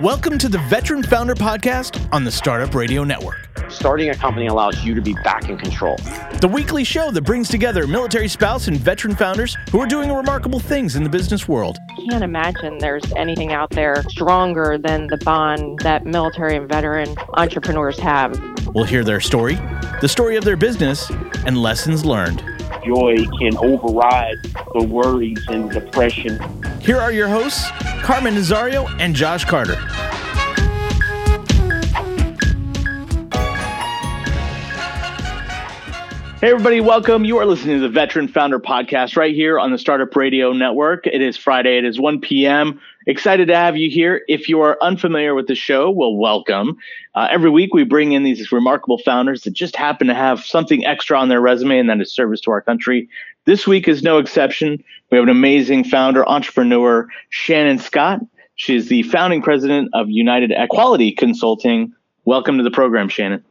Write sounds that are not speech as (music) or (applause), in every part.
Welcome to the Veteran Founder Podcast on the Startup Radio Network. Starting a company allows you to be back in control. The weekly show that brings together military spouse and veteran founders who are doing remarkable things in the business world. Can't imagine there's anything out there stronger than the bond that military and veteran entrepreneurs have. We'll hear their story, the story of their business, and lessons learned. Joy can override the worries and depression. Here are your hosts, Carmen Nazario and Josh Carter. Hey, everybody, welcome. You are listening to the Veteran Founder Podcast right here on the Startup Radio Network. It is Friday, it is 1 p.m. Excited to have you here. If you are unfamiliar with the show, well, welcome. Uh, every week, we bring in these remarkable founders that just happen to have something extra on their resume, and that is service to our country. This week is no exception. We have an amazing founder, entrepreneur, Shannon Scott. She is the founding president of United Equality Consulting. Welcome to the program, Shannon.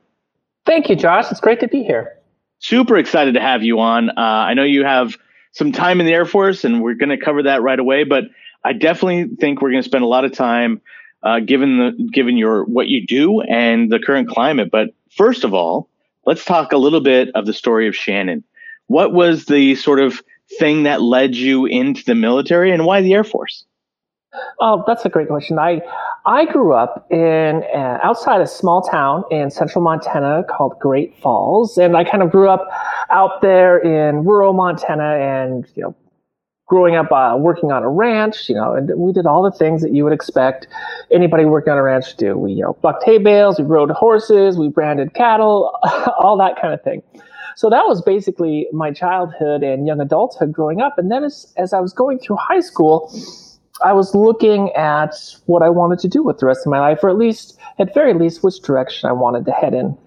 Thank you, Josh. It's great to be here super excited to have you on. Uh, I know you have some time in the Air Force, and we're going to cover that right away. But I definitely think we're going to spend a lot of time, uh, given the given your what you do and the current climate. But first of all, let's talk a little bit of the story of Shannon. What was the sort of thing that led you into the military, and why the Air Force? Oh, that's a great question. I I grew up in uh, outside a small town in central Montana called Great Falls, and I kind of grew up out there in rural Montana, and you know, growing up uh, working on a ranch, you know, and we did all the things that you would expect anybody working on a ranch to do. We you know bucked hay bales, we rode horses, we branded cattle, (laughs) all that kind of thing. So that was basically my childhood and young adulthood growing up. And then as, as I was going through high school I was looking at what I wanted to do with the rest of my life, or at least, at very least, which direction I wanted to head in.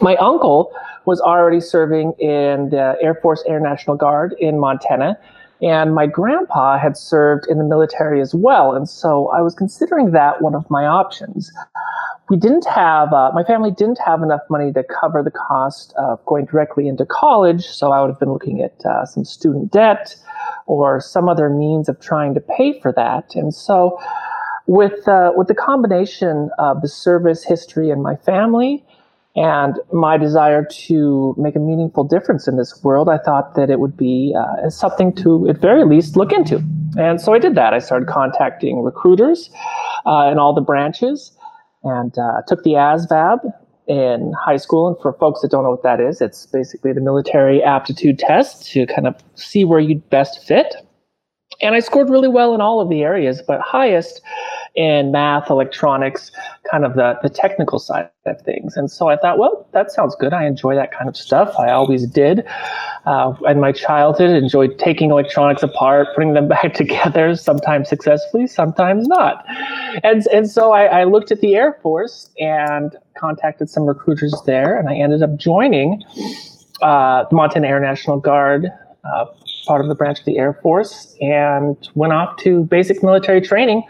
My uncle was already serving in the Air Force Air National Guard in Montana, and my grandpa had served in the military as well. And so I was considering that one of my options. We didn't have, uh, my family didn't have enough money to cover the cost of going directly into college, so I would have been looking at uh, some student debt or some other means of trying to pay for that. And so, with uh, with the combination of the service history in my family and my desire to make a meaningful difference in this world, I thought that it would be uh, something to, at very least, look into. And so I did that. I started contacting recruiters uh, in all the branches and uh, took the ASVAB, in high school. And for folks that don't know what that is, it's basically the military aptitude test to kind of see where you'd best fit. And I scored really well in all of the areas, but highest in math, electronics, kind of the, the technical side of things. And so I thought, well, that sounds good. I enjoy that kind of stuff. I always did. Uh, in my childhood, enjoyed taking electronics apart, putting them (laughs) back together, sometimes successfully, sometimes not. And, and so I, I looked at the Air Force and contacted some recruiters there, and I ended up joining uh, the Montana Air National Guard. Uh, part of the branch of the Air Force and went off to basic military training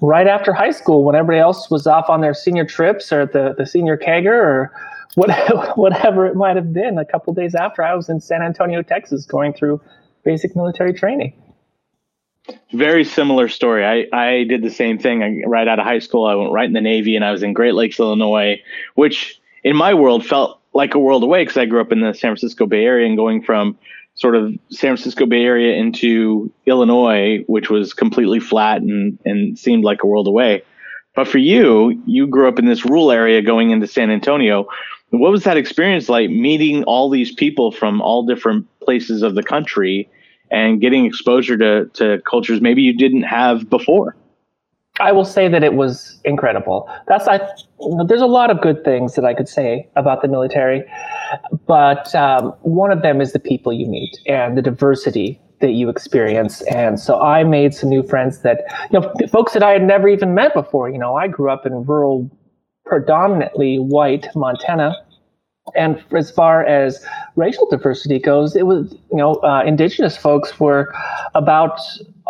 right after high school when everybody else was off on their senior trips or the, the senior kegger or (laughs) whatever, whatever it might have been. A couple days after, I was in San Antonio, Texas, going through basic military training. Very similar story. I, I did the same thing. I, right out of high school, I went right in the Navy and I was in Great Lakes, Illinois, which in my world felt like a world away because I grew up in the San Francisco Bay Area and going from sort of San Francisco Bay Area into Illinois, which was completely flat and, and seemed like a world away. But for you, you grew up in this rural area going into San Antonio. What was that experience like meeting all these people from all different places of the country and getting exposure to, to cultures maybe you didn't have before? I will say that it was incredible. That's I. There's a lot of good things that I could say about the military, but um, one of them is the people you meet and the diversity that you experience. And so I made some new friends that you know folks that I had never even met before. You know, I grew up in rural, predominantly white Montana. And as far as racial diversity goes, it was you know uh, indigenous folks were about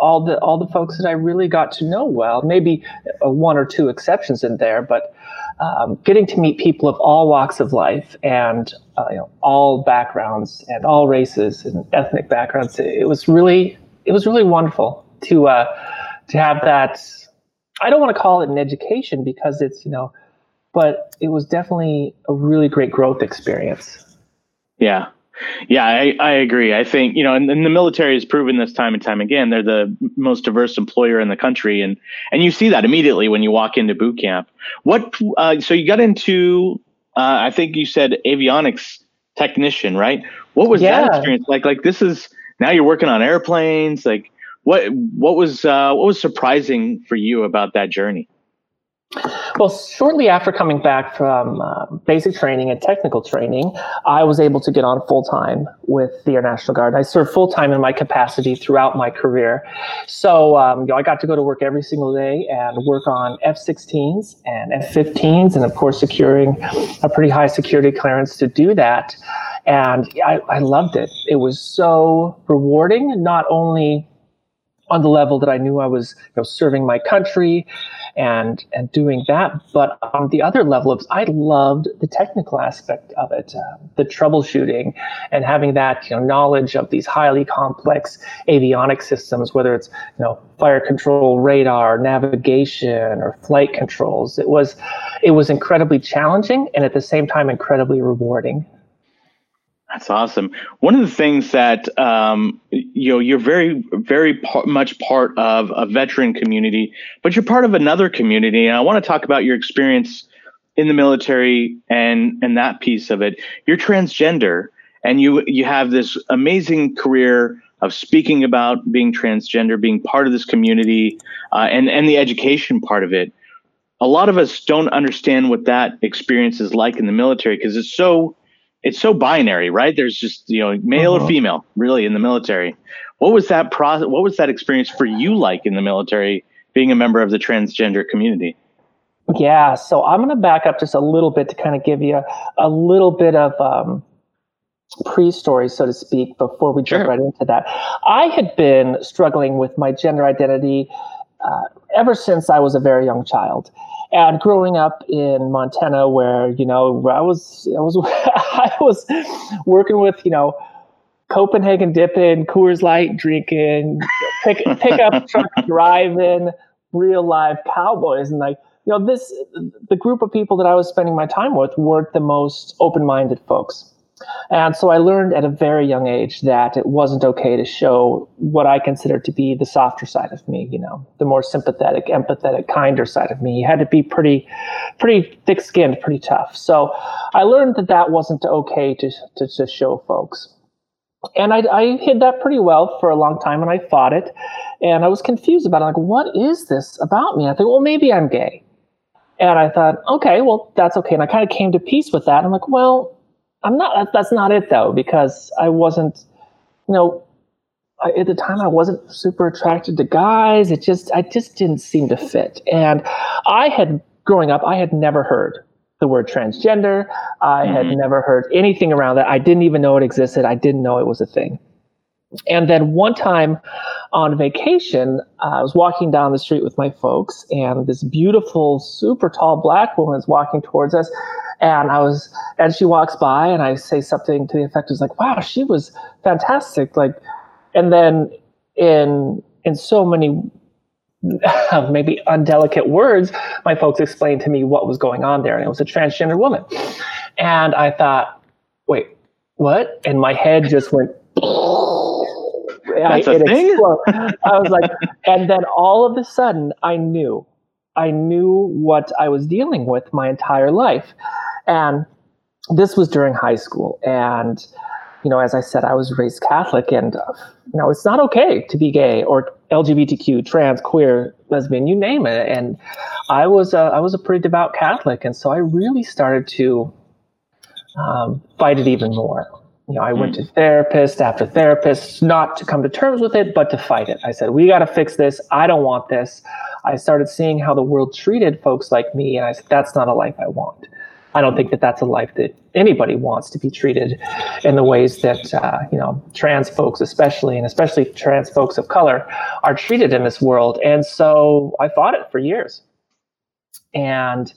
all the all the folks that I really got to know well. Maybe one or two exceptions in there, but um, getting to meet people of all walks of life and uh, you know, all backgrounds and all races and ethnic backgrounds. It was really it was really wonderful to uh, to have that I don't want to call it an education because it's, you know, but it was definitely a really great growth experience. Yeah. Yeah, I, I agree. I think, you know, and, and, the military has proven this time and time again. They're the most diverse employer in the country. And, and you see that immediately when you walk into boot camp. What, uh, so you got into, uh, I think you said avionics technician, right? What was yeah. that experience like? Like this is, now you're working on airplanes. Like what, what was, uh, what was surprising for you about that journey? Well, shortly after coming back from uh, basic training and technical training, I was able to get on full time with the Air National Guard. I served full time in my capacity throughout my career. So, um, you know, I got to go to work every single day and work on F 16s and F 15s, and of course, securing a pretty high security clearance to do that. And I, I loved it. It was so rewarding, not only on the level that I knew I was you know, serving my country and and doing that. But on the other level of I loved the technical aspect of it, uh, the troubleshooting and having that you know knowledge of these highly complex avionic systems, whether it's you know fire control, radar, navigation, or flight controls. It was it was incredibly challenging and at the same time incredibly rewarding. That's awesome. One of the things that um, you know you're very, very par- much part of a veteran community, but you're part of another community, and I want to talk about your experience in the military and and that piece of it. You're transgender, and you you have this amazing career of speaking about being transgender, being part of this community, uh, and and the education part of it. A lot of us don't understand what that experience is like in the military because it's so it's so binary, right? There's just you know male uh-huh. or female, really, in the military. What was that process? What was that experience for you like in the military, being a member of the transgender community? Yeah, so I'm going to back up just a little bit to kind of give you a, a little bit of um, pre-story, so to speak, before we jump sure. right into that. I had been struggling with my gender identity uh, ever since I was a very young child. And growing up in Montana, where you know I was, I was, (laughs) I was working with you know Copenhagen dipping, Coors Light drinking, pick pickup truck (laughs) driving, real live cowboys, and like you know this, the group of people that I was spending my time with weren't the most open minded folks. And so I learned at a very young age that it wasn't okay to show what I considered to be the softer side of me, you know, the more sympathetic, empathetic, kinder side of me. You had to be pretty, pretty thick skinned, pretty tough. So I learned that that wasn't okay to, to, to show folks. And I, I hid that pretty well for a long time and I fought it. And I was confused about it. Like, what is this about me? I think, well, maybe I'm gay. And I thought, okay, well, that's okay. And I kind of came to peace with that. I'm like, well, I'm not. That's not it though, because I wasn't. You know, I, at the time I wasn't super attracted to guys. It just I just didn't seem to fit. And I had growing up, I had never heard the word transgender. I mm-hmm. had never heard anything around that. I didn't even know it existed. I didn't know it was a thing. And then one time on vacation, uh, I was walking down the street with my folks, and this beautiful, super tall black woman is walking towards us. And I was, and she walks by, and I say something to the effect of like, "Wow, she was fantastic!" Like, and then in in so many (laughs) maybe undelicate words, my folks explained to me what was going on there, and it was a transgender woman. And I thought, wait, what? And my head just went. (laughs) That's I, a thing. I was like, and then all of a sudden, I knew, I knew what I was dealing with my entire life. And this was during high school. And, you know, as I said, I was raised Catholic, and, uh, you know, it's not okay to be gay or LGBTQ, trans, queer, lesbian, you name it. And I was, a, I was a pretty devout Catholic. And so I really started to um, fight it even more. You know, I went to therapist after therapist, not to come to terms with it, but to fight it. I said, we got to fix this. I don't want this. I started seeing how the world treated folks like me, and I said, that's not a life I want. I don't think that that's a life that anybody wants to be treated in the ways that uh, you know trans folks, especially and especially trans folks of color, are treated in this world. And so I fought it for years. And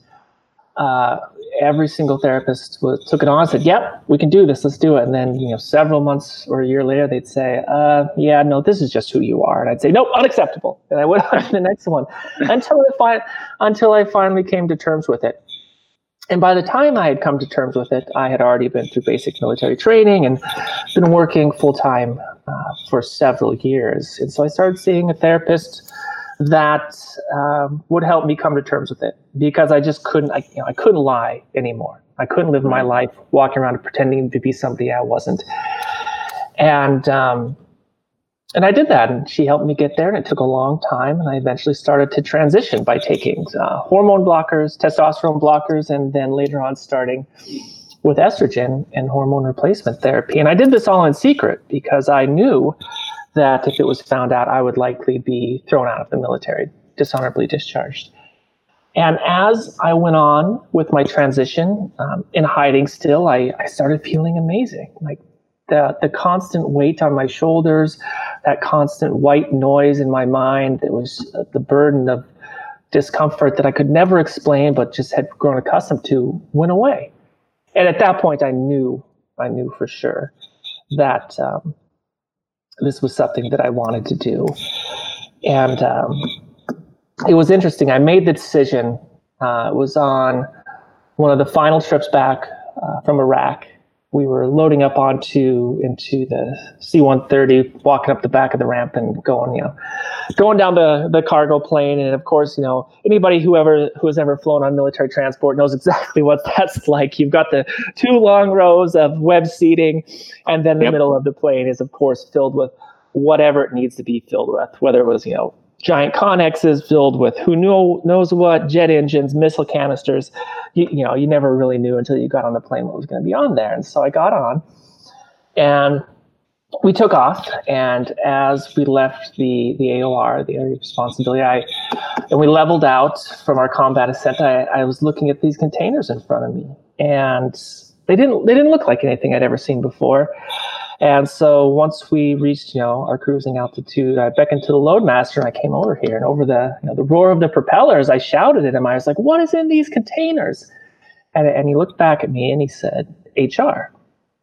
uh, every single therapist was, took it on and said, "Yep, we can do this. Let's do it." And then, you know, several months or a year later, they'd say, uh, "Yeah, no, this is just who you are." And I'd say, "Nope, unacceptable." And I went (laughs) on to the next one until I fi- until I finally came to terms with it. And by the time I had come to terms with it, I had already been through basic military training and been working full time uh, for several years. And so I started seeing a therapist that um, would help me come to terms with it because I just couldn't, I, you know, I couldn't lie anymore. I couldn't live my life walking around pretending to be somebody I wasn't. And um, and I did that, and she helped me get there. And it took a long time, and I eventually started to transition by taking uh, hormone blockers, testosterone blockers, and then later on starting with estrogen and hormone replacement therapy. And I did this all in secret because I knew that if it was found out, I would likely be thrown out of the military, dishonorably discharged. And as I went on with my transition, um, in hiding still, I, I started feeling amazing. Like the, the constant weight on my shoulders, that constant white noise in my mind that was the burden of discomfort that I could never explain, but just had grown accustomed to, went away. And at that point, I knew, I knew for sure that um, this was something that I wanted to do. And um, it was interesting. I made the decision. Uh, it was on one of the final trips back uh, from Iraq we were loading up onto into the C-130, walking up the back of the ramp and going, you know, going down the, the cargo plane. And of course, you know, anybody who ever who has ever flown on military transport knows (laughs) exactly what that's like. You've got the two long rows of web seating, and then the yep. middle of the plane is, of course, filled with whatever it needs to be filled with, whether it was, you know, giant connexes filled with who know, knows what jet engines, missile canisters. You, you know, you never really knew until you got on the plane what was going to be on there. And so I got on, and we took off. And as we left the the AOR, the area of responsibility, I and we leveled out from our combat ascent. I, I was looking at these containers in front of me, and they didn't they didn't look like anything I'd ever seen before. And so once we reached, you know, our cruising altitude, I beckoned to the loadmaster and I came over here and over the, you know, the roar of the propellers, I shouted at him. I was like, what is in these containers? And, and he looked back at me and he said, HR.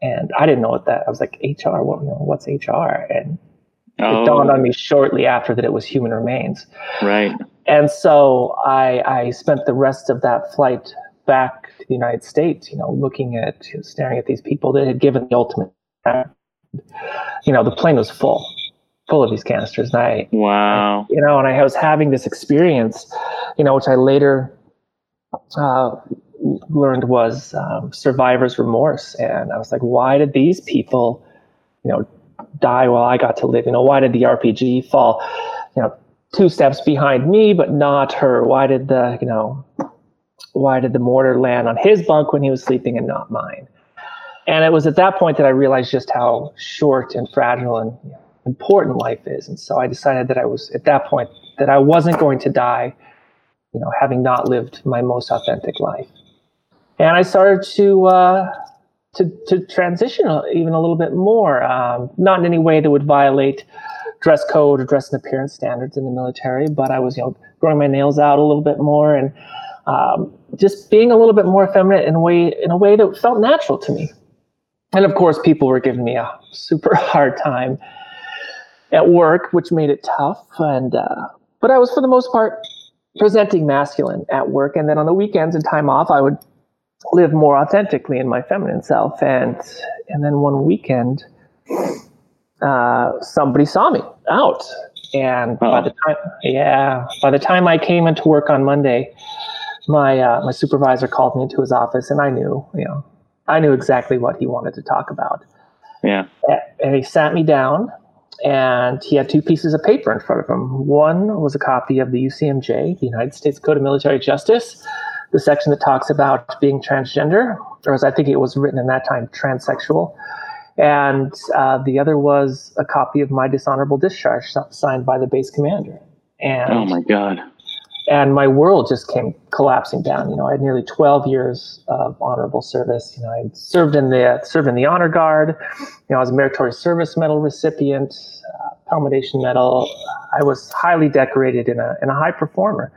And I didn't know what that, I was like, HR, what, you know, what's HR? And oh. it dawned on me shortly after that it was human remains. Right. And so I, I spent the rest of that flight back to the United States, you know, looking at, staring at these people that had given the ultimate you know, the plane was full, full of these canisters. And I, wow, you know, and I was having this experience, you know, which I later uh, learned was um, survivor's remorse. And I was like, why did these people, you know, die while I got to live? You know, why did the RPG fall, you know, two steps behind me, but not her? Why did the, you know, why did the mortar land on his bunk when he was sleeping and not mine? And it was at that point that I realized just how short and fragile and important life is. And so I decided that I was at that point that I wasn't going to die, you know, having not lived my most authentic life. And I started to uh, to to transition even a little bit more, um, not in any way that would violate dress code or dress and appearance standards in the military, but I was you know growing my nails out a little bit more and um, just being a little bit more effeminate in a way in a way that felt natural to me and of course, people were giving me a super (laughs) hard time at work, which made it tough. And uh, but I was for the most part presenting masculine at work, and then on the weekends and time off, I would live more authentically in my feminine self. And and then one weekend, uh, somebody saw me out, and oh. by the time yeah, by the time I came into work on Monday, my uh, my supervisor called me into his office, and I knew you know I knew exactly what he wanted to talk about. Yeah. And he sat me down and he had two pieces of paper in front of him. One was a copy of the UCMJ, the United States Code of Military Justice, the section that talks about being transgender, or as I think it was written in that time, transsexual. And uh, the other was a copy of my dishonorable discharge signed by the base commander. And oh my God and my world just came collapsing down. You know, I had nearly 12 years of honorable service. You know, I served in the served in the honor guard. You know, I was a meritorious service medal recipient, uh, medal. I was highly decorated and a and a high performer.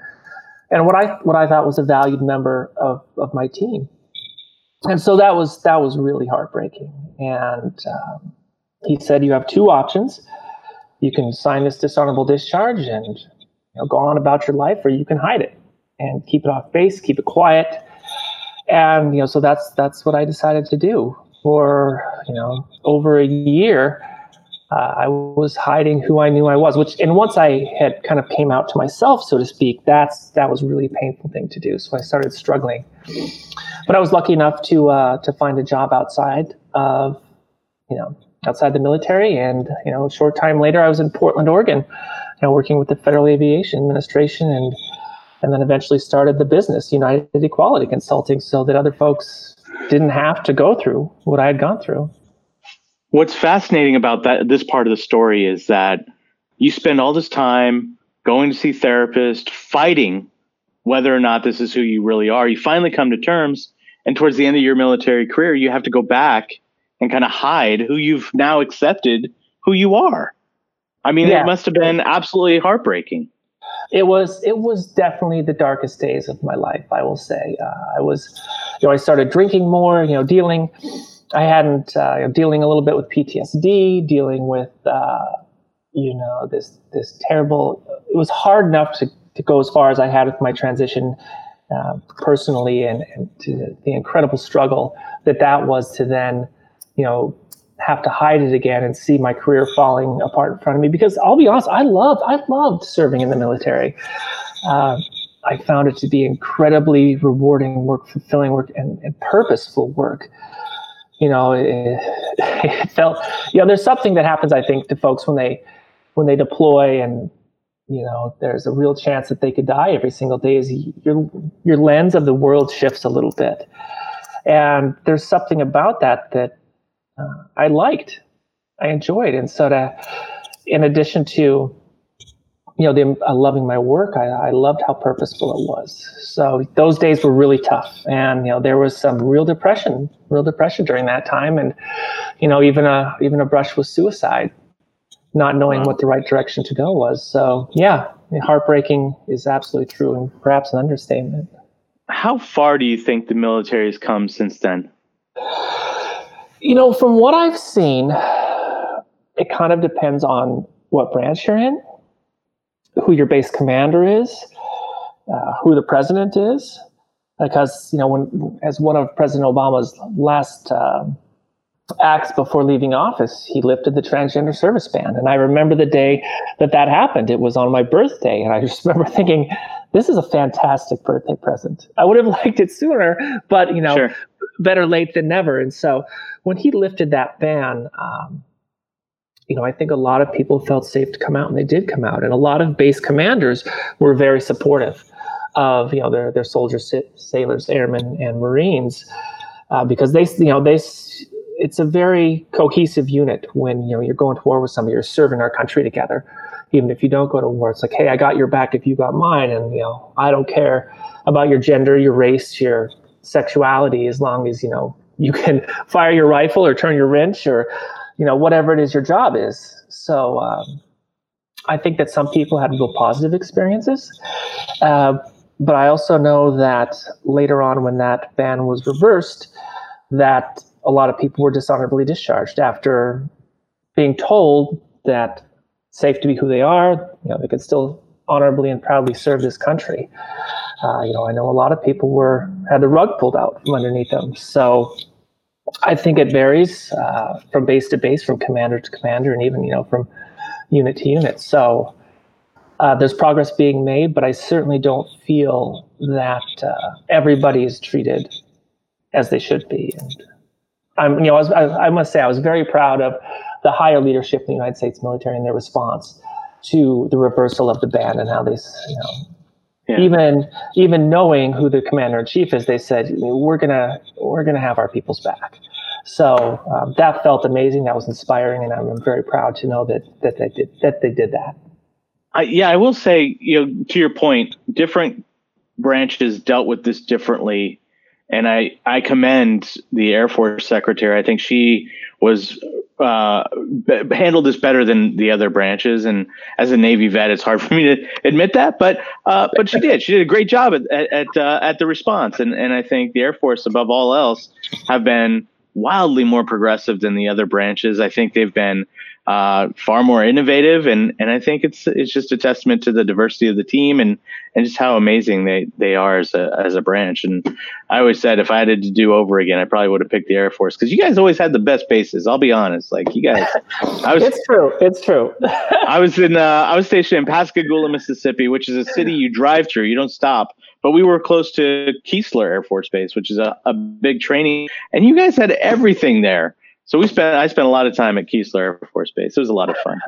and what I what I thought was a valued member of of my team. And so that was that was really heartbreaking. And um, he said, "You have two options. You can sign this dishonorable discharge and you know, go on about your life, or you can hide it and keep it off base, keep it quiet." And you know, so that's that's what I decided to do for you know over a year uh, I was hiding who I knew I was, which, and once I had kind of came out to myself, so to speak, that's that was a really painful thing to do. So I started struggling. But I was lucky enough to uh, to find a job outside of, you know, outside the military, and you know, a short time later, I was in Portland, Oregon, know, working with the Federal Aviation Administration, and and then eventually started the business, United Equality Consulting, so that other folks didn't have to go through what I had gone through. What's fascinating about that this part of the story is that you spend all this time going to see therapists, fighting whether or not this is who you really are. You finally come to terms, and towards the end of your military career, you have to go back and kind of hide who you've now accepted who you are. I mean, yeah. it must have been absolutely heartbreaking. It was. It was definitely the darkest days of my life. I will say. Uh, I was, you know, I started drinking more. You know, dealing I hadn't uh, dealing a little bit with PTSD, dealing with uh, you know this this terrible. It was hard enough to, to go as far as I had with my transition uh, personally, and, and to the incredible struggle that that was to then you know have to hide it again and see my career falling apart in front of me. Because I'll be honest, I loved I loved serving in the military. Uh, I found it to be incredibly rewarding work, fulfilling work, and, and purposeful work you know, it, (laughs) it felt, you know, there's something that happens, I think, to folks when they, when they deploy and, you know, there's a real chance that they could die every single day is your, your lens of the world shifts a little bit. And there's something about that that uh, I liked, I enjoyed. And so to, in addition to, you know, them uh, loving my work, I, I loved how purposeful it was. So those days were really tough, and you know, there was some real depression, real depression during that time, and you know, even a even a brush with suicide, not knowing wow. what the right direction to go was. So yeah, heartbreaking is absolutely true, and perhaps an understatement. How far do you think the military has come since then? You know, from what I've seen, it kind of depends on what branch you're in who your base commander is, uh, who the president is, because you know when as one of President Obama's last uh, acts before leaving office, he lifted the transgender service ban, and I remember the day that that happened. It was on my birthday, and I just (laughs) remember thinking, "This is a fantastic birthday present." I would have liked it sooner, but you know, sure. Better late than never. And so when he lifted that ban. Um, you know, I think a lot of people felt safe to come out, and they did come out, and a lot of base commanders were very supportive of you know their their soldiers, sailors, airmen, and Marines uh, because they you know they it's a very cohesive unit when you know you're going to war with somebody, you're serving our country together. Even if you don't go to war, it's like, hey, I got your back if you got mine, and you know I don't care about your gender, your race, your sexuality, as long as you know you can (laughs) fire your rifle or turn your wrench or you know, whatever it is your job is. So um, I think that some people had real positive experiences. Uh, but I also know that later on, when that ban was reversed, that a lot of people were dishonorably discharged after being told that safe to be who they are, you know, they could still honorably and proudly serve this country. Uh, you know, I know a lot of people were had the rug pulled out from underneath them. So I think it varies uh, from base to base, from commander to commander, and even you know from unit to unit. So uh, there's progress being made, but I certainly don't feel that uh, everybody is treated as they should be. And I'm, you know, I, was, I, I, must say I was very proud of the higher leadership in the United States military and their response to the reversal of the ban and how they, you know, yeah. Even even knowing who the commander in chief is, they said we're gonna we're gonna have our people's back. So um, that felt amazing. That was inspiring, and I'm very proud to know that that they did that they did that. I, yeah, I will say, you know, to your point, different branches dealt with this differently, and I I commend the Air Force Secretary. I think she was uh, handled this better than the other branches. And as a Navy vet, it's hard (laughs) for me to admit that, but uh, but she did. She did a great job at at uh, at the response. And and I think the Air Force, above all else, have been wildly more progressive than the other branches. I think they've been uh, far more innovative, and and I think it's it's just a testament to the diversity of the team and and just how amazing they they are as a as a branch. And I always said if I had to do over again, I probably would have picked the Air Force because you guys always had the best bases. I'll be honest, like you guys. I was. it's true. It's true. (laughs) I was in. Uh, I was stationed in Pascagoula, Mississippi, which is a city you drive through. You don't stop. But we were close to Keesler Air Force Base, which is a, a big training, and you guys had everything there so we spent I spent a lot of time at Keesler Air Force Base. It was a lot of fun.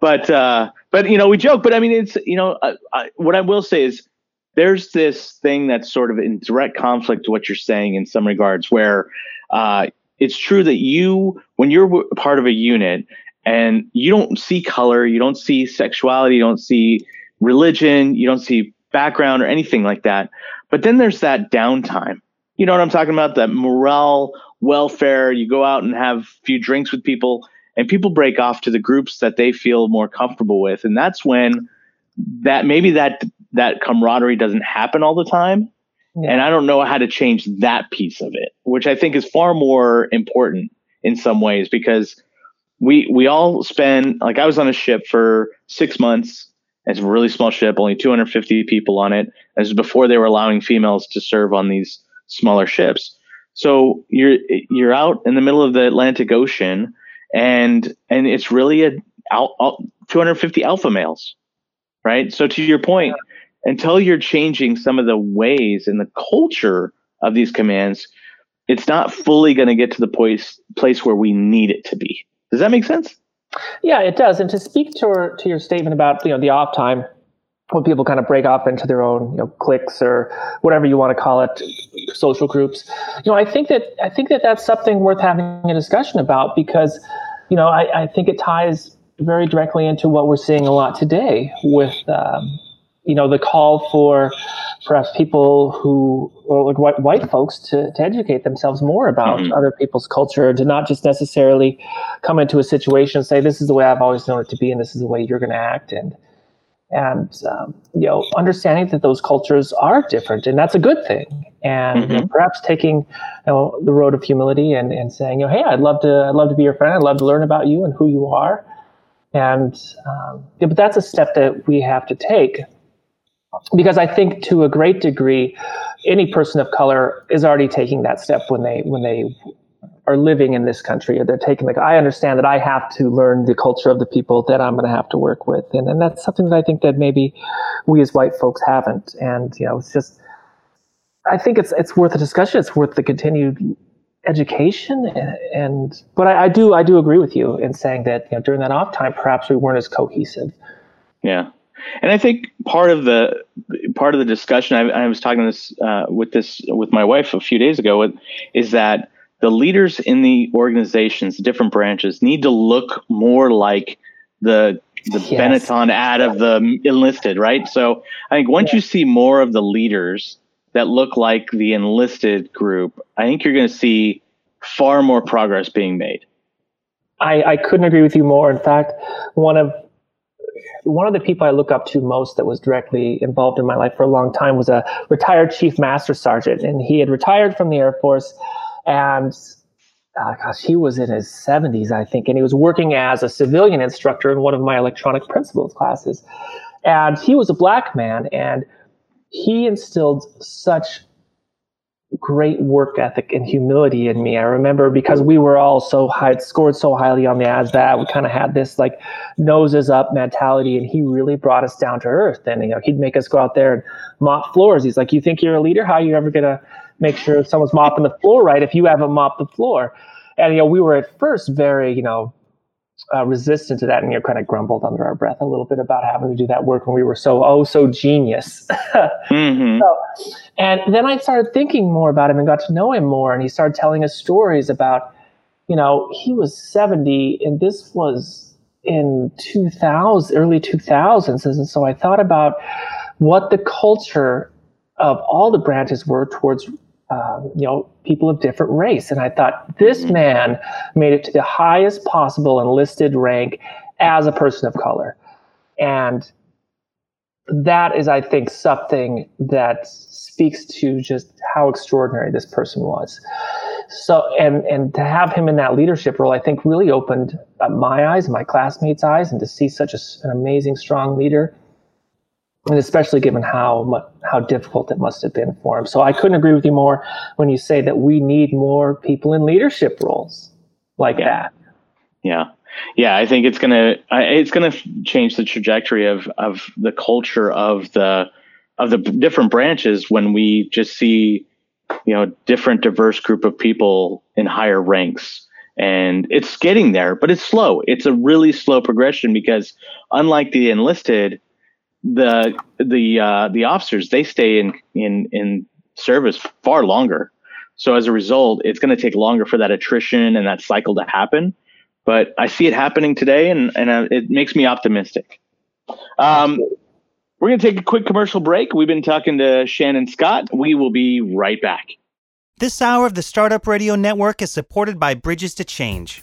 but uh, but you know we joke. But I mean it's you know I, what I will say is there's this thing that's sort of in direct conflict to what you're saying in some regards, where uh, it's true that you when you're part of a unit and you don't see color, you don't see sexuality, you don't see religion, you don't see background or anything like that. But then there's that downtime. You know what I'm talking about? That morale welfare. You go out and have a few drinks with people, and people break off to the groups that they feel more comfortable with, and that's when that maybe that that camaraderie doesn't happen all the time. Yeah. And I don't know how to change that piece of it, which I think is far more important in some ways because we we all spend like I was on a ship for six months. It's a really small ship, only 250 people on it. This is before they were allowing females to serve on these smaller ships. So you're you're out in the middle of the Atlantic Ocean, and and it's really a out, out 250 alpha males, right? So to your point, until you're changing some of the ways and the culture of these commands, it's not fully going to get to the place place where we need it to be. Does that make sense? Yeah, it does. And to speak to your, to your statement about you know the off time, when people kind of break off into their own you know cliques or whatever you want to call it social groups you know i think that i think that that's something worth having a discussion about because you know i, I think it ties very directly into what we're seeing a lot today with um, you know the call for perhaps people who or like white, white folks to, to educate themselves more about mm-hmm. other people's culture to not just necessarily come into a situation and say this is the way i've always known it to be and this is the way you're going to act and and um, you know understanding that those cultures are different and that's a good thing. And mm-hmm. you know, perhaps taking you know, the road of humility and, and saying you know hey i'd love to i'd love to be your friend. I'd love to learn about you and who you are. And um, yeah, but that's a step that we have to take. Because i think to a great degree any person of color is already taking that step when they when they are living in this country or they're taking like i understand that i have to learn the culture of the people that i'm going to have to work with. And, and that's something that i think that maybe we as white folks haven't. And you know it's just i think it's it's worth a discussion. It's worth the continued education. And, and but I, I, do i do agree with you in saying that you know during that off time perhaps we weren't as cohesive. Yeah. And I think part of the part of the discussion I, I was talking this uh, with this with my wife a few days ago with, is that the leaders in the organizations, different branches, need to look more like the the yes. Benetton ad of the enlisted, right? So I think once yeah. you see more of the leaders that look like the enlisted group, I think you're going to see far more progress being made. I, I couldn't agree with you more. In fact, one of one of the people I look up to most that was directly involved in my life for a long time was a retired chief master sergeant, and he had retired from the Air Force and uh, gosh, he was in his 70s, I think, and he was working as a civilian instructor in one of my electronic principles classes. And he was a black man, and he instilled such great work ethic and humility in me. I remember because we were all so high, scored so highly on the ASVAB, we kind of had this like noses up mentality, and he really brought us down to earth. And you know, he'd make us go out there and mop floors. He's like, "You think you're a leader? How are you ever gonna make sure someone's mopping the floor right if you haven't mopped the floor. And you know, we were at first very, you know, uh, resistant to that, and you know, kind of grumbled under our breath a little bit about having to do that work when we were so oh so genius. (laughs) mm-hmm. so, and then I started thinking more about him and got to know him more, and he started telling us stories about, you know, he was seventy, and this was in 2000 early 2000s and so i thought about what the culture of all the branches were towards um, you know, people of different race. And I thought this Mhm. man made it to the highest possible enlisted rank as a person of color. And that is, I think, something that speaks to just how extraordinary this person was. So, and and to have him in that leadership role, I think, really opened my eyes, my classmates' eyes, and to see such a, an amazing, strong leader, and especially given how how difficult it must have been for him. So, I couldn't agree with you more when you say that we need more people in leadership roles like Yeah. that. Yeah, yeah. I think it's gonna it's gonna change the trajectory of of the culture of the of the different branches when we just see you know different diverse group of people in higher ranks and it's getting there but it's slow it's a really slow progression because unlike the enlisted the the uh the officers they stay in in in service far longer so as a result it's going to take longer for that attrition and that cycle to happen but I see it happening today, and and uh, it makes me optimistic. Um, we're going to take a quick commercial break. We've been talking to Shannon Scott. We will be right back. This hour of the Startup Radio Network is supported by Bridges to Change.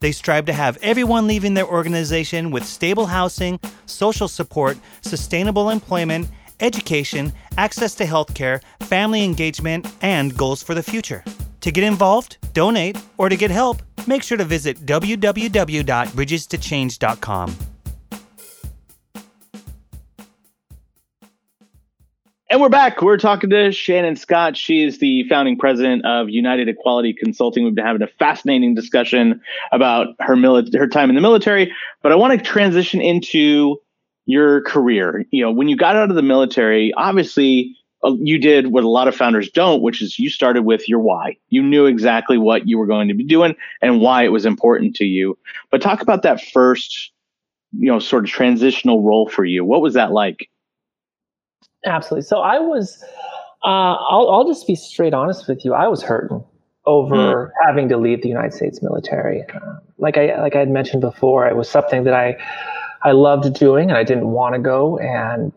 They strive to have everyone leaving their organization with stable housing, social support, sustainable employment, education, access to healthcare, family engagement, and goals for the future. To get involved, donate, or to get help, make sure to visit www.bridgestochange.com. And we're back. We're talking to Shannon Scott. She is the founding president of United Equality Consulting. We've been having a fascinating discussion about her mili- her time in the military. But I want to transition into your career. You know, when you got out of the military, obviously uh, you did what a lot of founders don't, which is you started with your why. You knew exactly what you were going to be doing and why it was important to you. But talk about that first, you know, sort of transitional role for you. What was that like? Absolutely. So I was, uh, I'll, I'll just be straight honest with you. I was hurting over having to leave the United States military. Uh, like I, like I had mentioned before, it was something that I, I loved doing and I didn't want to go. And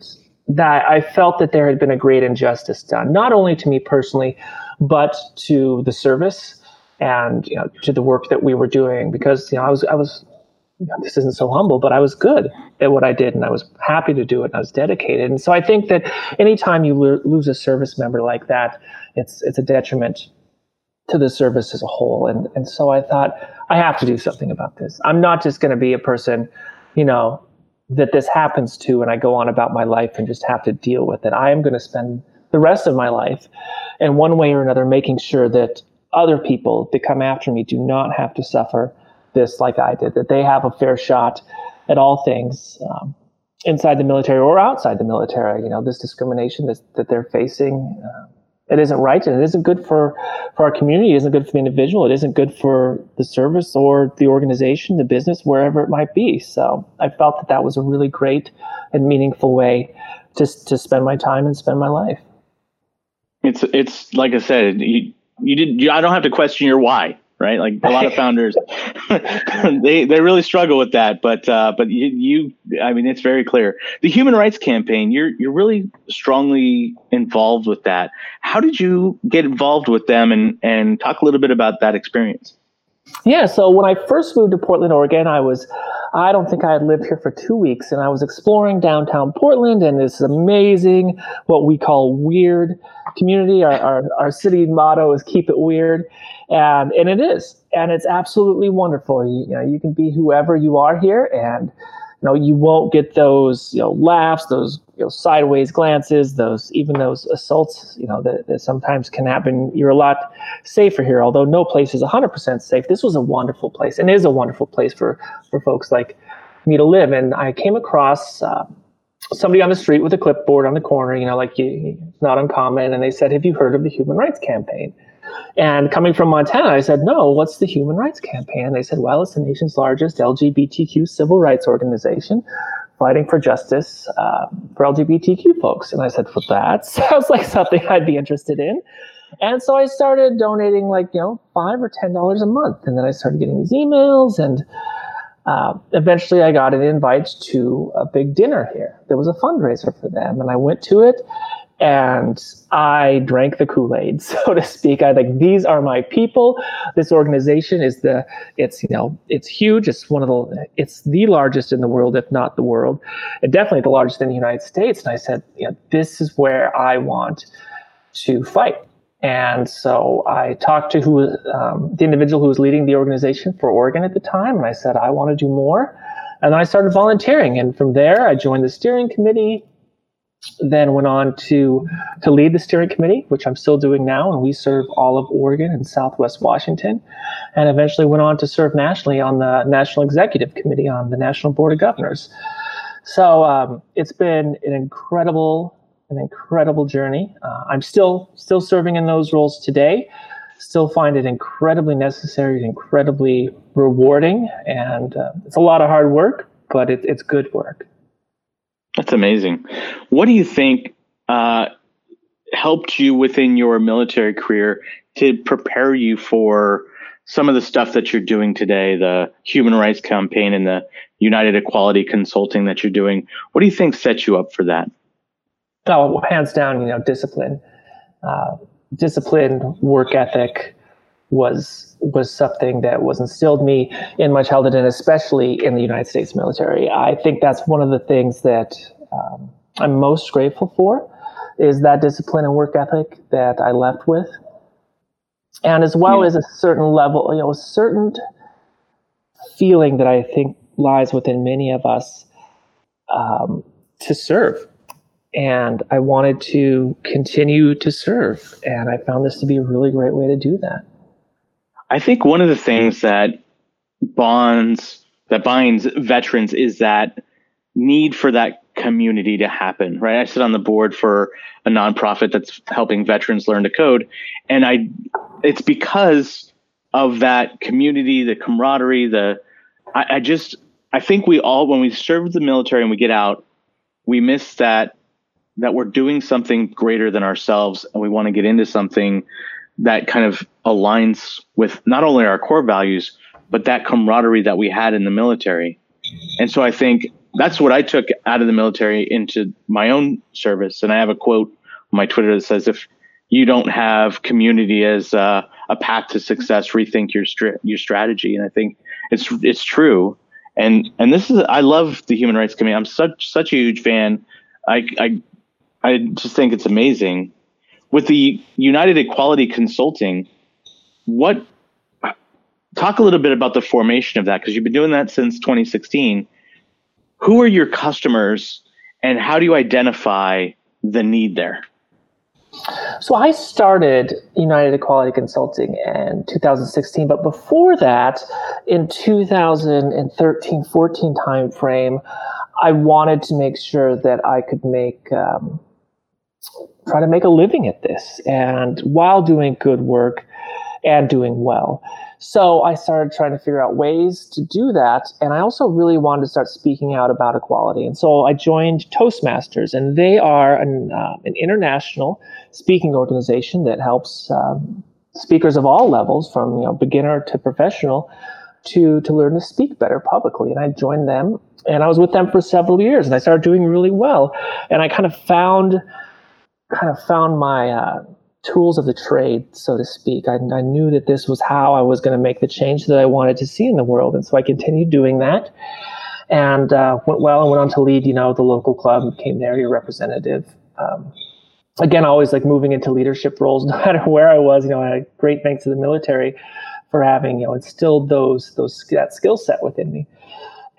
that I felt that there had been a great injustice done, not only to me personally, but to the service and, you know, to the work that we were doing because, you know, I was, I was, this isn't so humble, but I was good at what I did and I was happy to do it and I was dedicated. And so I think that anytime you lo- lose a service member like that, it's it's a detriment to the service as a whole. And and so I thought I have to do something about this. I'm not just going to be a person, you know, that this happens to and I go on about my life and just have to deal with it. I am going to spend the rest of my life in one way or another making sure that other people that come after me do not have to suffer this like I did, that they have a fair shot at all things um, inside the military or outside the military. You know, this discrimination that, that they're facing, uh, it isn't right and it isn't good for, for our community. It isn't good for the individual. It isn't good for the service or the organization, the business, wherever it might be. So I felt that that was a really great and meaningful way to, to spend my time and spend my life. It's it's like I said, you you did. You, I don't have to question your why, right? Like a lot of founders, (laughs) they they really struggle with that. But uh, but you, you, I mean, it's very clear. The Human Rights Campaign, you're you're really strongly involved with that. How did you get involved with them, and and talk a little bit about that experience? Yeah, so when I first moved to Portland, Oregon, I was, I don't think I had lived here for two weeks, and I was exploring downtown Portland and this amazing, what we call weird community. Our, our, our city motto is keep it weird. And, and it is, and it's absolutely wonderful. You, you know, you can be whoever you are here, and you know, you won't get those, you know, laughs, those, you know, sideways glances, those, even those assaults, you know, that, that sometimes can happen. You're a lot safer here, although no place is 100% safe. This was a wonderful place and is a wonderful place for, for folks like me to live. And I came across uh, somebody on the street with a clipboard on the corner, you know, like you, it's not uncommon. And they said, have you heard of the Human Rights Campaign? And coming from Montana, I said, no, what's the Human Rights Campaign? They said, well, it's the nation's largest LGBTQ civil rights organization fighting for justice uh, for LGBTQ folks. And I said, well, that (laughs) sounds like something I'd be interested in. And so I started donating like, you know, five or ten dollars a month. And then I started getting these emails and uh, eventually I got an invite to a big dinner here. There was a fundraiser for them and I went to it and I drank the Kool-Aid, (laughs) so to speak. I like these are my people. This organization is the it's you know it's huge. It's one of the it's the largest in the world, if not the world, and definitely the largest in the United States. And I said, you know, this is where I want to fight. And so I talked to who um, the individual who was leading the organization for Oregon at the time, and I said I want to do more. And I started volunteering, and from there I joined the steering committee. Then went on to to lead the steering committee, which I'm still doing now, and we serve all of Oregon and Southwest Washington. And eventually went on to serve nationally on the National Executive Committee on the National Board of Governors. So um, it's been an incredible an incredible journey. Uh, I'm still still serving in those roles today. Still find it incredibly necessary, incredibly rewarding, and uh, it's a lot of hard work, but it, it's good work. That's amazing. What do you think uh, helped you within your military career to prepare you for some of the stuff that you're doing today, the human rights campaign and the United Equality Consulting that you're doing? What do you think sets you up for that? oh, hands down, you know, discipline, uh, discipline, work ethic was was something that was instilled me in my childhood, and especially in the United States military. I think that's one of the things that um, I'm most grateful for is that discipline and work ethic that I left with, and as well yeah. as a certain level, you know, a certain feeling that I think lies within many of us um, to serve and I wanted to continue to serve. And I found this to be a really great way to do that. I think one of the things that bonds that binds veterans is that need for that community to happen, right? I sit on the board for a nonprofit that's helping veterans learn to code, and I it's because of that community, the camaraderie, the I, I just I think we all when we serve the military and we get out, we miss that that we're doing something greater than ourselves and we want to get into something that kind of aligns with not only our core values but that camaraderie that we had in the military. And so i think that's what i took out of the military into my own service. And i have a quote on my twitter that says if you don't have community as uh, a path to success rethink your str- your strategy. And i think it's it's true. And and this is i love the human rights committee. I'm such such a huge fan. I, I I just think it's amazing. With the United Equality Consulting, what talk a little bit about the formation of that because you've been doing that since 2016. Who are your customers and how do you identify the need there? So I started United Equality Consulting in 2016, but before that, in 2013, 14 timeframe, I wanted to make sure that I could make um, try to make a living at this and while doing good work and doing well. So I started trying to figure out ways to do that. And I also really wanted to start speaking out about equality. And so I joined Toastmasters, and they are an, uh, an international speaking organization that helps um, speakers of all levels, from you know beginner to professional, to to learn to speak better publicly. And I joined them, and I was with them for several years, and I started doing really well. And I kind of found kind of found my uh, tools of the trade, so to speak. I, I knew that this was how I was going to make the change that I wanted to see in the world, and so I continued doing that, and uh, went well and went on to lead, you know, the local club, became an area representative. Um, again, always like moving into leadership roles, (laughs) no matter where I was. You know, I had great thanks to the military for having you know instilled those those that skill set within me.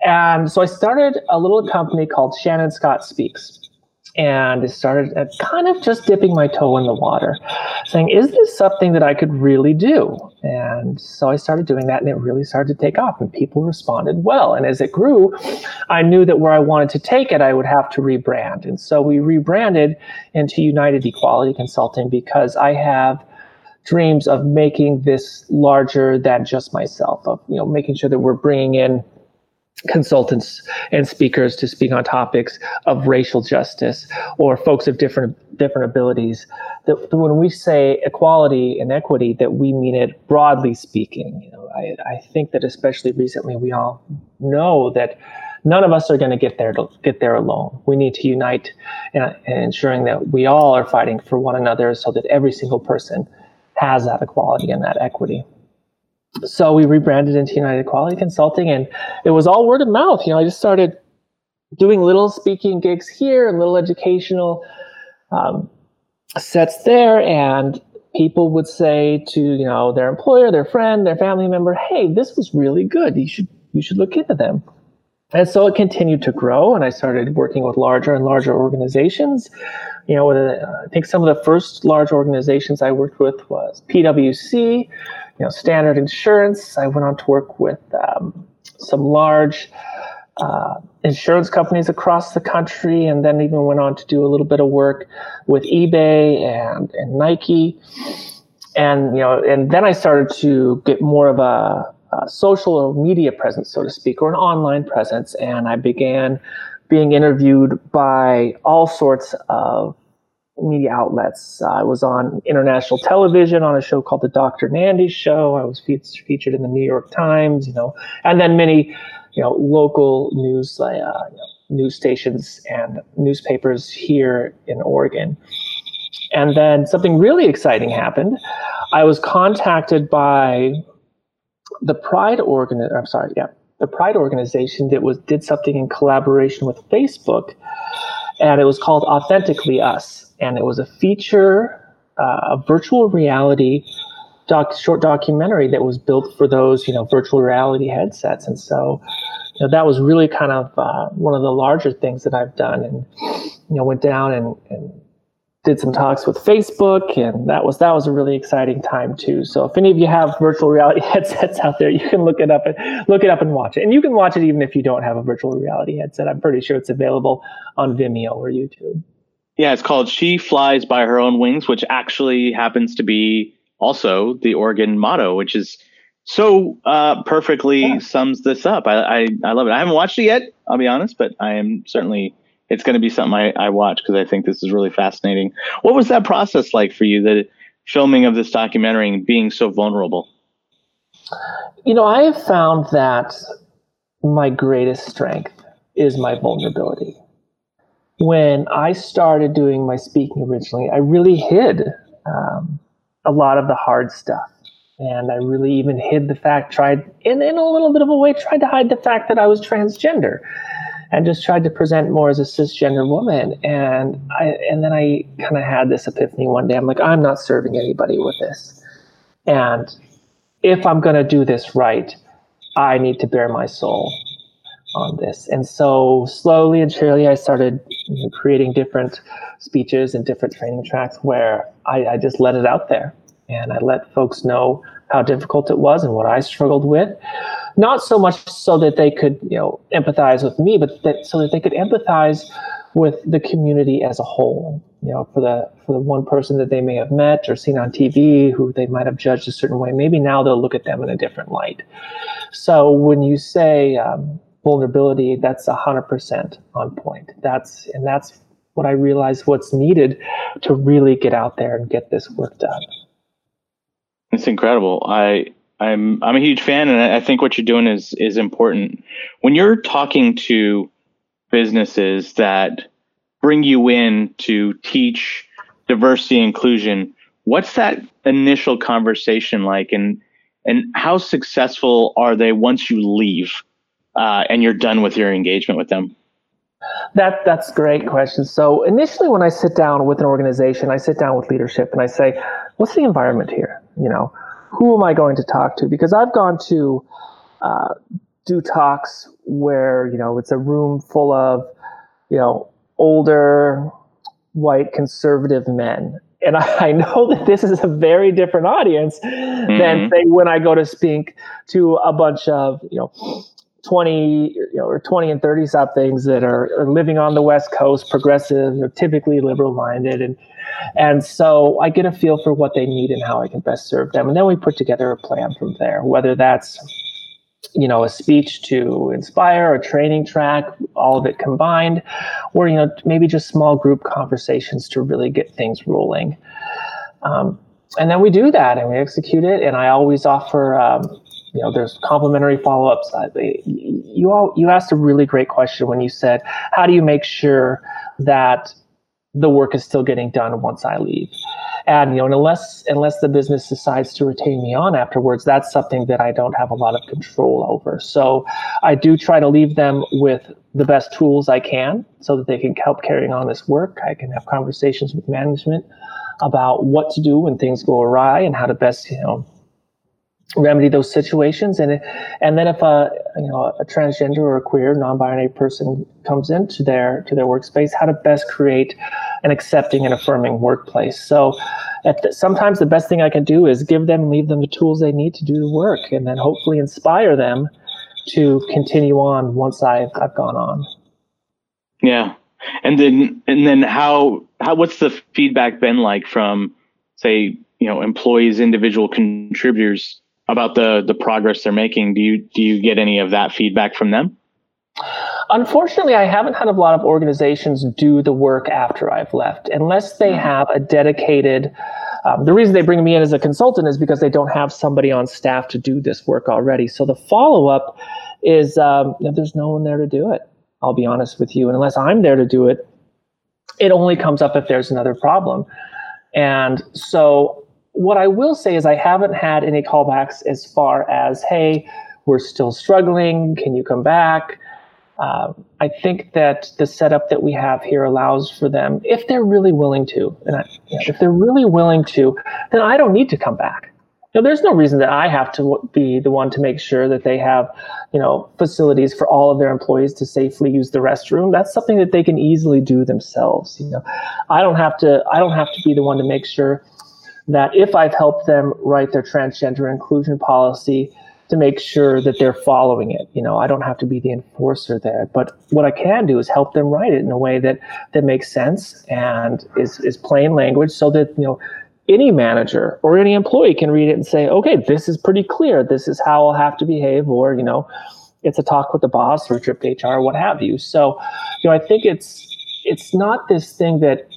And so I started a little company called Shannon Scott Speaks and started uh, kind of just dipping my toe in the water, saying, Is this something that I could really do? And so I started doing that, and it really started to take off, and people responded well. And as it grew, I knew that where I wanted to take it, I would have to rebrand. And so we rebranded into United Equality Consulting because I have dreams of making this larger than just myself, of you know making sure that we're bringing in consultants and speakers to speak on topics of racial justice or folks of different different abilities. That when we say equality and equity that we mean it broadly speaking you know I, I think that especially recently we all know that none of us are going to get there to get there alone. We need to unite uh, in, in ensuring that we all are fighting for one another so that every single person has that equality and that equity so we rebranded into United Equality Consulting, and it was all word of mouth. You know, I just started doing little speaking gigs here and little educational um, sets there, and people would say to you know their employer, their friend, their family member, "Hey, this was really good. You should you should look into them." And so it continued to grow, and I started working with larger and larger organizations. You know, uh, I think some of the first large organizations I worked with was PwC, you know, Standard Insurance. I went on to work with um, some large uh, insurance companies across the country, and then even went on to do a little bit of work with eBay and, and Nike. And you know, and then I started to get more of a, a social media presence, so to speak, or an online presence, and I began being interviewed by all sorts of media outlets. I was on international television on a show called The Dr. Nandi Show. I was fe- featured in the New York Times, you know, and then many, you know, local news, uh, you know, news stations and newspapers here in Oregon. And then something really exciting happened. I was contacted by the Pride organ. I'm sorry, yeah, the Pride organization that was did something in collaboration with Facebook, and it was called Authentically Us and it was a feature, uh, a virtual reality doc, short documentary that was built for those, you know, virtual reality headsets. And so, you know, that was really kind of uh, one of the larger things that I've done, and you know, went down and, and did some talks with Facebook, and that was that was a really exciting time too. So if any of you have virtual reality (laughs) headsets out there, you can look it up and look it up and watch it. And you can watch it even if you don't have a virtual reality headset. I'm pretty sure it's available on Vimeo or YouTube. Yeah, it's called She Flies by Her Own Wings, which actually happens to be also the Oregon motto, which is so uh, perfectly yeah. sums this up. I, I, I love it. I haven't watched it yet, I'll be honest, but I am certainly it's going to be something I, I watch because I think this is really fascinating. What was that process like for you, the filming of this documentary and being so vulnerable? You know, I have found that my greatest strength is my vulnerability when I started doing my speaking originally, I really hid um, a lot of the hard stuff. And I really even hid the fact, tried, in, in a little bit of a way, tried to hide the fact that I was transgender and just tried to present more as a cisgender woman. And I, and then I kind of had this epiphany one day. I'm like, I'm not serving anybody with this. And if I'm going to do this right, I need to bare my soul on this. And so slowly and surely, I started you know, creating different speeches and different training tracks where I, I, just let it out there and I let folks know how difficult it was and what I struggled with. Not so much so that they could, you know, empathize with me, but that so that they could empathize with the community as a whole. You know, for the for the one person that they may have met or seen on TV who they might have judged a certain way, maybe now they'll look at them in a different light. So when you say um, vulnerability, that's 100% on point. That's and that's what I realize what's needed to really get out there and get this work done. It's incredible. I I'm I'm a huge fan, and I think what you're doing is is important. When you're talking to businesses that bring you in to teach diversity inclusion, what's that initial conversation like, and and how successful are they once you leave? uh, and you're done with your engagement with them? That that's great question. So initially, when I sit down with an organization, I sit down with leadership and I say, "What's the environment here? You know, who am I going to talk to?" Because I've gone to uh, do talks where you know it's a room full of you know older white conservative men and I, (laughs) know that this is a very different audience mm-hmm. than say when I go to speak to a bunch of you know 20 you know, or 20 and 30 somethings that are, are living on the West Coast, progressive, you know, typically liberal minded. And And so I get a feel for what they need and how I can best serve them. And then we put together a plan from there, whether that's you know, a speech to inspire, a training track, all of it combined, or, you know, maybe just small group conversations to really get things rolling. Um, and then we do that and we execute it. And I always offer, um, you know, there's complimentary follow-ups. You all, you asked a really great question when you said, how do you make sure that the work is still getting done once I leave? And you know, unless unless the business decides to retain me on afterwards, that's something that I don't have a lot of control over. So I do try to leave them with the best tools I can so that they can help carrying on this work. I can have conversations with management about what to do when things go awry and how to best, you know, remedy those situations and and then if a you know a transgender or a queer non-binary person comes into their to their workspace how to best create an accepting and affirming workplace so the, sometimes the best thing i can do is give them leave them the tools they need to do the work and then hopefully inspire them to continue on once i've, I've gone on yeah and then and then how how what's the feedback been like from say you know employees individual contributors about the the progress they're making. Do you do you get any of that feedback from them? Unfortunately, I haven't had a lot of organizations do the work after I've left, unless they mm-hmm. have a dedicated. Um, the reason they bring me in as a consultant is because they don't have somebody on staff to do this work already. So the follow up is um, there's no one there to do it. I'll be honest with you, and unless I'm there to do it, it only comes up if there's another problem. And so what I will say is I haven't had any callbacks as far as, hey, we're still struggling. Can you come back? Uh, I think that the setup that we have here allows for them, if they're really willing to, and I, if they're really willing to, then I don't need to come back. You know, there's no reason that I have to be the one to make sure that they have, you know, facilities for all of their employees to safely use the restroom. That's something that they can easily do themselves. You know, I don't have to. I don't have to be the one to make sure that if I've helped them write their transgender inclusion policy, to make sure that they're following it. You know, I don't have to be the enforcer there, but what I can do is help them write it in a way that that makes sense and is is plain language, so that you know any manager or any employee can read it and say, okay, this is pretty clear. This is how I'll have to behave, or you know, it's a talk with the boss or a trip to HR, or what have you. So, you know, I think it's it's not this thing that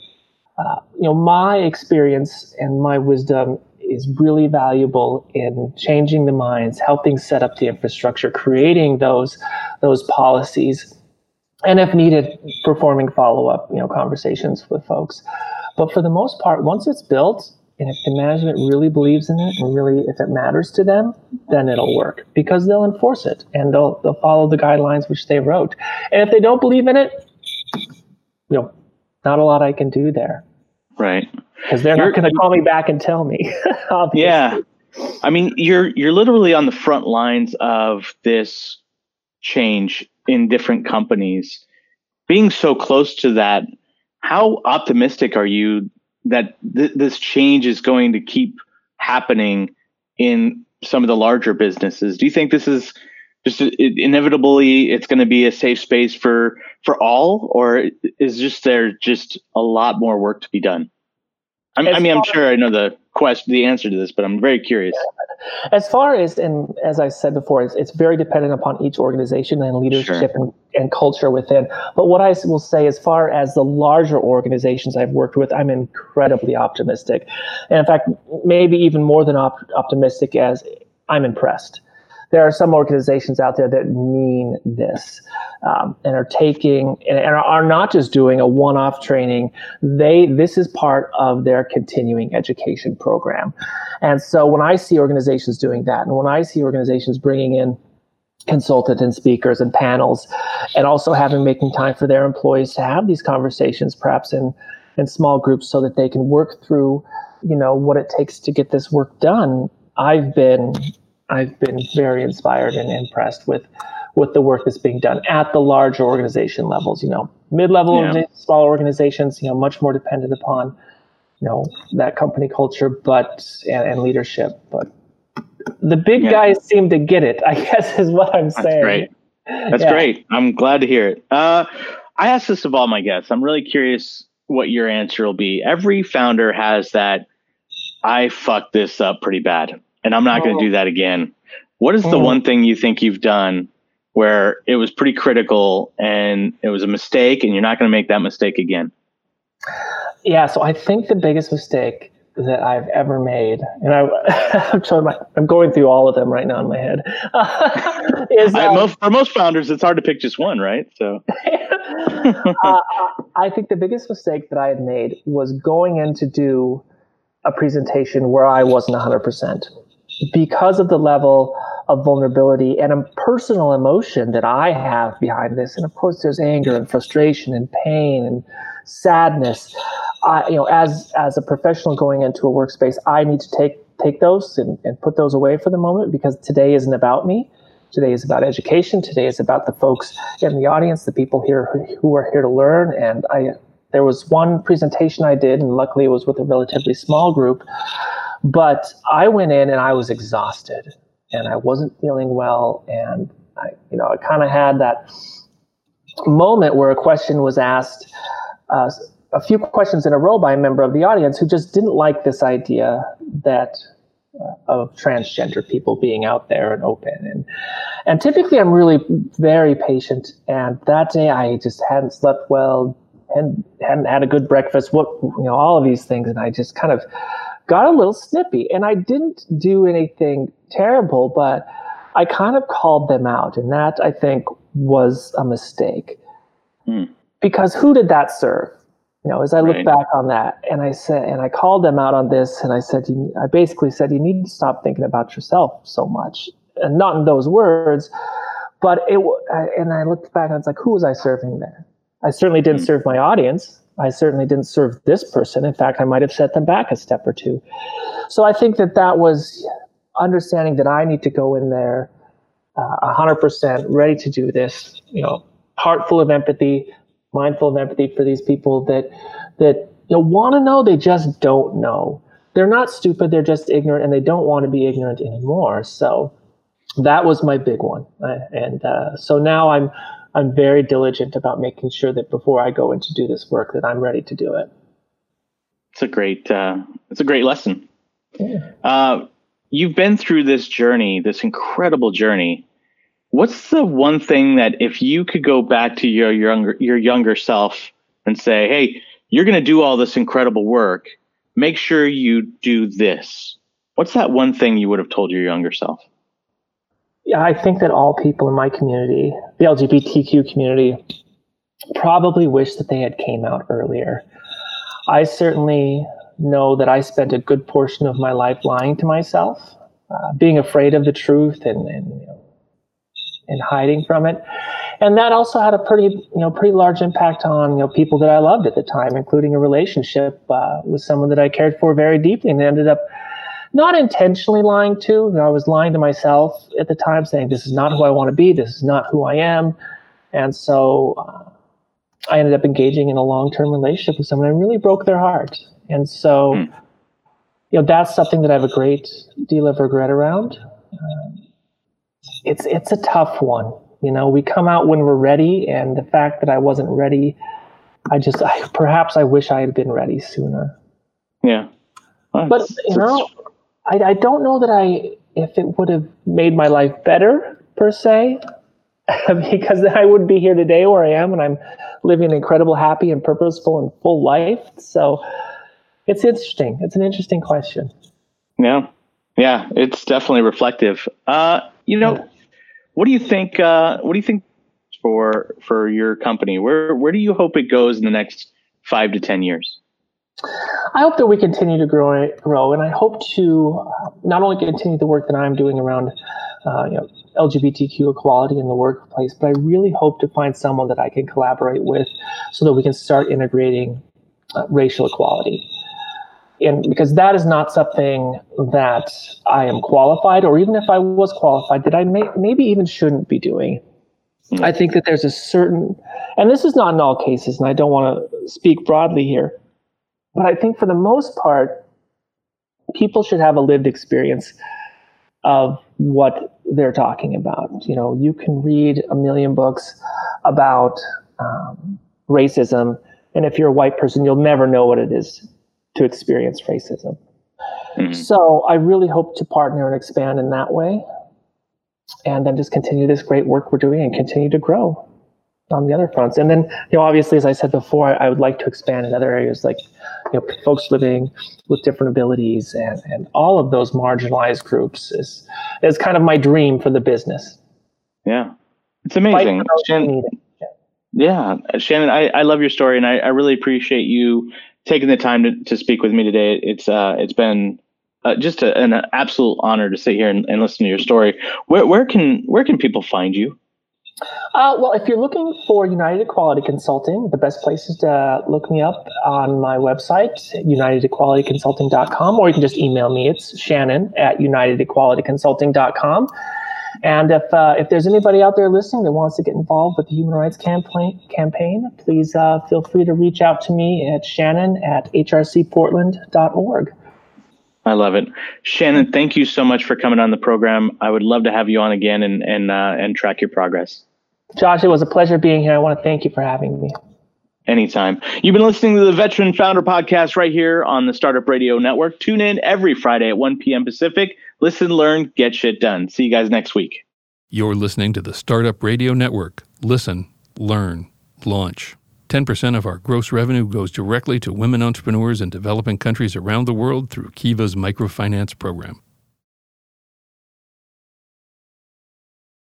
uh, you know, my experience and my wisdom is really valuable in changing the minds, helping set up the infrastructure, creating those those policies, and if needed, performing follow up, you know, conversations with folks. But for the most part, once it's built, and if the management really believes in it and really if it matters to them, then it'll work because they'll enforce it and they'll they'll follow the guidelines which they wrote. And if they don't believe in it, you know, not a lot I can do there. Right. Because they're you're, not going to call me back and tell me. (laughs) yeah. I mean, you're you're literally on the front lines of this change in different companies. Being so close to that, how optimistic are you that th- this change is going to keep happening in some of the larger businesses? Do you think this is just inevitably it's going to be a safe space for for all, or is just there just a lot more work to be done? I mean, I mean, I'm sure I know the question, the answer to this, but I'm very curious. As far as, and as I said before, it's, it's very dependent upon each organization and leadership sure. and, and culture within. But what I will say, as far as the larger organizations I've worked with, I'm incredibly optimistic. And in fact, maybe even more than op- optimistic as I'm impressed there are some organizations out there that mean this um, and are taking and are not just doing a one-off training. They this is part of their continuing education program. And so when i see organizations doing that and when i see organizations bringing in consultants and speakers and panels and also having making time for their employees to have these conversations perhaps in in small groups so that they can work through you know what it takes to get this work done i've been I've been very inspired and impressed with with the work that's being done at the large organization levels. You know, mid-level, yeah. small organizations, you know, much more dependent upon you know that company culture, but and, and leadership. But the big yeah. guys seem to get it. I (laughs) guess is what I'm saying. that's. Great. That's yeah. great. I'm glad to hear it. Uh, I ask this of all my guests. I'm really curious what your answer will be. Every founder has that. I fucked this up pretty bad, and I'm not going to Oh. do that again. What is the Oh. one thing you think you've done where it was pretty critical and it was a mistake, and you're not going to make that mistake again? Yeah, so I think the biggest mistake that I've ever made, and I, (laughs) I'm, trying I'm going through all of them right now in my head, (laughs) is I, um, most, for most founders, it's hard to pick just one, right? So, (laughs) uh, I think the biggest mistake that I had made was going in to do a presentation where I wasn't 100% because of the level of vulnerability and a personal emotion that I have behind this. And of course, there's anger and frustration and pain and sadness. I, you know, as as a professional going into a workspace, I need to take take those and, and put those away for the moment because today isn't about me. Today is about education. Today is about the folks in the audience, the people here who, who are here to learn. And I, there was one presentation I did, and luckily it was with a relatively small group. But I went in and I was exhausted, and I wasn't feeling well, and I, you know, I kind of had that moment where a question was asked, uh, a few questions in a row by a member of the audience who just didn't like this idea that uh, of transgender people being out there and open. And and typically I'm really very patient. And that day I just hadn't slept well and hadn't had a good breakfast what you know all of these things. And I just kind of got a little snippy and I didn't do anything terrible but I kind of called them out and that I think was a mistake Hmm. because who did that serve you know as I look Right. back on that and I said and I called them out on this and I said I basically said you need to stop thinking about yourself so much and not in those words but it and I looked back and it's like who was I serving there I certainly didn't Hmm. serve my audience I certainly didn't serve this person. In fact I might have set them back a step or two. So I think that that was understanding that I need to go in there uh, 100% ready to do this you know heart full of empathy mindful of empathy for these people that that you know want to know they just don't know. They're not stupid they're just ignorant and they don't want to be ignorant anymore. So that was my big one. Uh, and uh, so now i'm i'm very diligent about making sure that before i go in to do this work that i'm ready to do it it's a great, uh, it's a great lesson. Yeah. Uh, you've been through this journey, this incredible journey. What's the one thing that if you could go back to your younger your younger self and say, "Hey, you're going to do all this incredible work. Make sure you do this." What's that one thing you would have told your younger self? Yeah, I think that all people in my community, the LGBTQ community, probably wish that they had came out earlier. I certainly know that I spent a good portion of my life lying to myself, uh, being afraid of the truth and, and you know, and hiding from it. And that also had a pretty, you know, pretty large impact on you know people that I loved at the time, including a relationship uh, with someone that I cared for very deeply, and ended up not intentionally lying to. You know, I was lying to myself at the time, saying this is not who I want to be, this is not who I am, and so uh, I ended up engaging in a long-term relationship with someone and really broke their heart. And so, Hmm. you know, that's something that I have a great deal of regret around. Um, it's it's a tough one. You know, we come out when we're ready, and the fact that I wasn't ready, I just I, perhaps I wish I had been ready sooner. Yeah. Well, But you know, I, I don't know that I if it would have made my life better per se, (laughs) because then I wouldn't be here today where I am, and I'm living an incredible, happy, and purposeful and full life. So it's interesting. It's an interesting question. Yeah. Yeah, it's definitely reflective. Uh, you know, what do you think uh, what do you think for for your company? Where where do you hope it goes in the next 5 to 10 years? I hope that we continue to grow, grow, and I hope to uh, not only continue the work that I'm doing around, uh, you know, LGBTQ equality in the workplace, but I really hope to find someone that I can collaborate with, so that we can start integrating uh, racial equality. And because that is not something that I am qualified, or even if I was qualified, that I may, maybe even shouldn't be doing. I think that there's a certain, and this is not in all cases, and I don't want to speak broadly here, but I think for the most part, people should have a lived experience of what they're talking about. You know, you can read a million books about um, racism And if you're a white person, you'll never know what it is to experience racism. Mm-hmm. So I really hope to partner and expand in that way. And then just continue this great work we're doing and continue to grow on the other fronts. And then, you know, obviously, as I said before, I, would like to expand in other areas like, you know, folks living with different abilities and, and all of those marginalized groups is, is kind of my dream for the business. Yeah. It's amazing. Shannon, yeah. Shannon, I, I love your story and I, I really appreciate you taking the time to, to speak with me today. It's, uh, it's been uh, just a, an absolute honor to sit here and, and listen to your story. Where, where can, where can people find you? Uh, well, if you're looking for United Equality Consulting, the best place is to look me up on my website, unitedequalityconsulting.com, or you can just email me. It's Shannon at unitedequalityconsulting.com. And if uh, if there's anybody out there listening that wants to get involved with the Human Rights campaign, campaign please uh, feel free to reach out to me at shannon at hrcportland.org. I love it, Shannon. Thank you so much for coming on the program. I would love to have you on again and and uh, and track your progress. Josh, it was a pleasure being here. I want to thank you for having me. Anytime. You've been listening to the Veteran Founder Podcast right here on the Startup Radio Network. Tune in every Friday at 1 p.m. Pacific. Listen, learn, get shit done. See you guys next week. You're listening to the Startup Radio Network. Listen, learn, launch. 10% of our gross revenue goes directly to women entrepreneurs in developing countries around the world through Kiva's microfinance program.